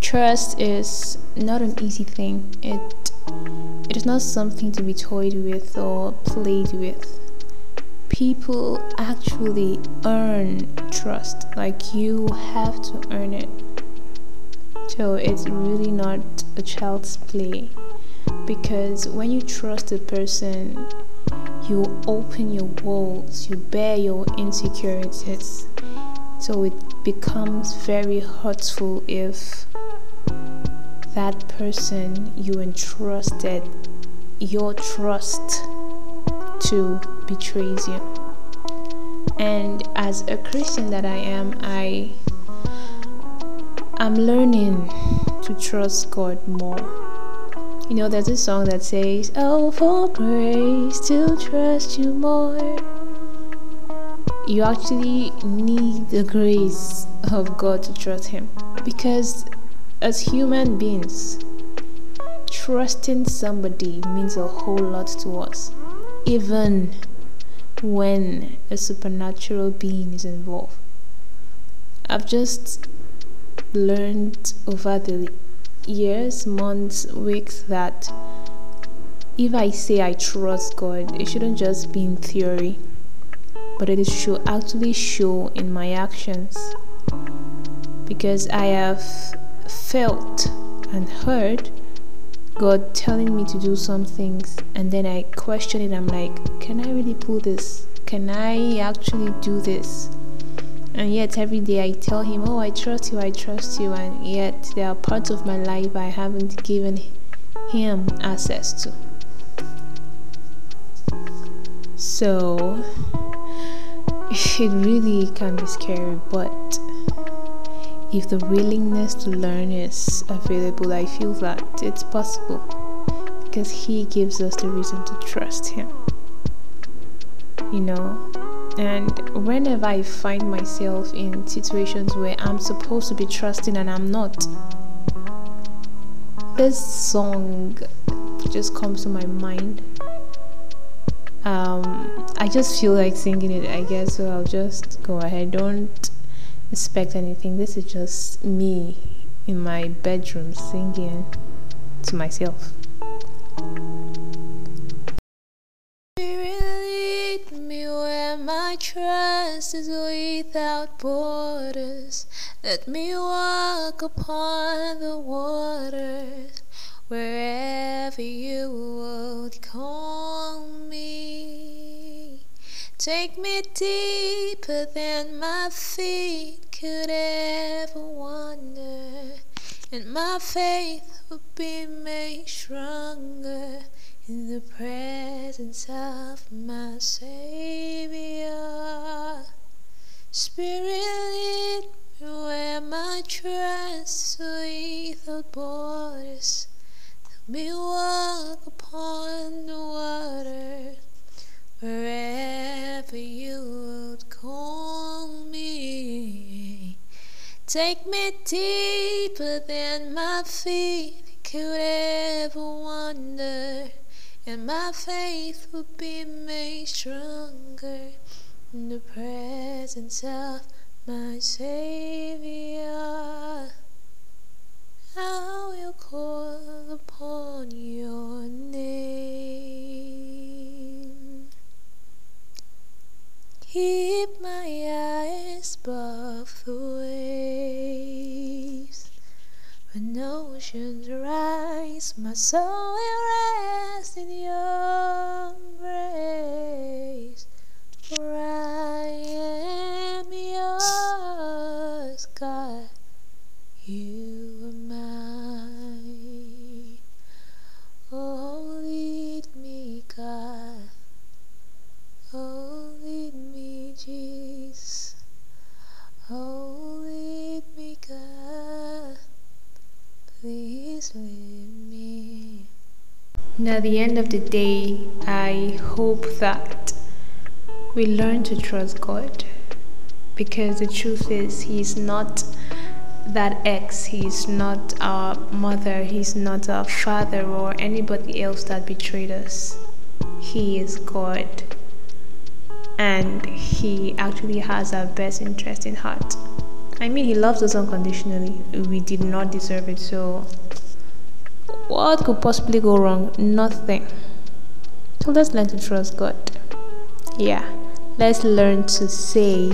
trust is not an easy thing. It it is not something to be toyed with or played with. People actually earn trust. Like you have to earn it. So it's really not a child's play. Because when you trust a person, you open your walls, you bear your insecurities. So it becomes very hurtful if that person you entrusted your trust to betrays you. And as a Christian that I am, I I'm learning to trust God more. You know, there's a song that says, Oh, for grace to trust you more. You actually need the grace of God to trust Him because as human beings, trusting somebody means a whole lot to us, even when a supernatural being is involved. I've just learned over the years, months, weeks that if I say I trust God, it shouldn't just be in theory, but it should actually show in my actions. Because I have felt and heard God telling me to do some things, and then I question it. I'm like, can I really pull this? Can I actually do this? And yet, every day I tell Him, Oh, I trust you, I trust you, and yet there are parts of my life I haven't given Him access to. So, it really can be scary, but if the willingness to learn is available, I feel that it's possible because He gives us the reason to trust Him. You know, and whenever I find myself in situations where I'm supposed to be trusting and I'm not, this song just comes to my mind. Um, I just feel like singing it, I guess, so I'll just go ahead. Don't expect anything. This is just me in my bedroom singing to myself. Lead me where my trust is without borders. Let me walk upon the waters wherever you would call Take me deeper than my feet could ever wander, and my faith will be made stronger in the presence of my Savior. Spirit, lead where my trust without borders. Take me deeper than my feet could ever wander, and my faith would be made stronger in the presence of my Savior. I will call upon your Oceans rise, my soul will rest in your embrace. For Lead me. And at the end of the day, I hope that we learn to trust God because the truth is, He's not that ex, He's not our mother, He's not our father, or anybody else that betrayed us. He is God and He actually has our best interest in heart. I mean, He loves us unconditionally. We did not deserve it. So, what could possibly go wrong? Nothing. So, let's learn to trust God. Yeah, let's learn to say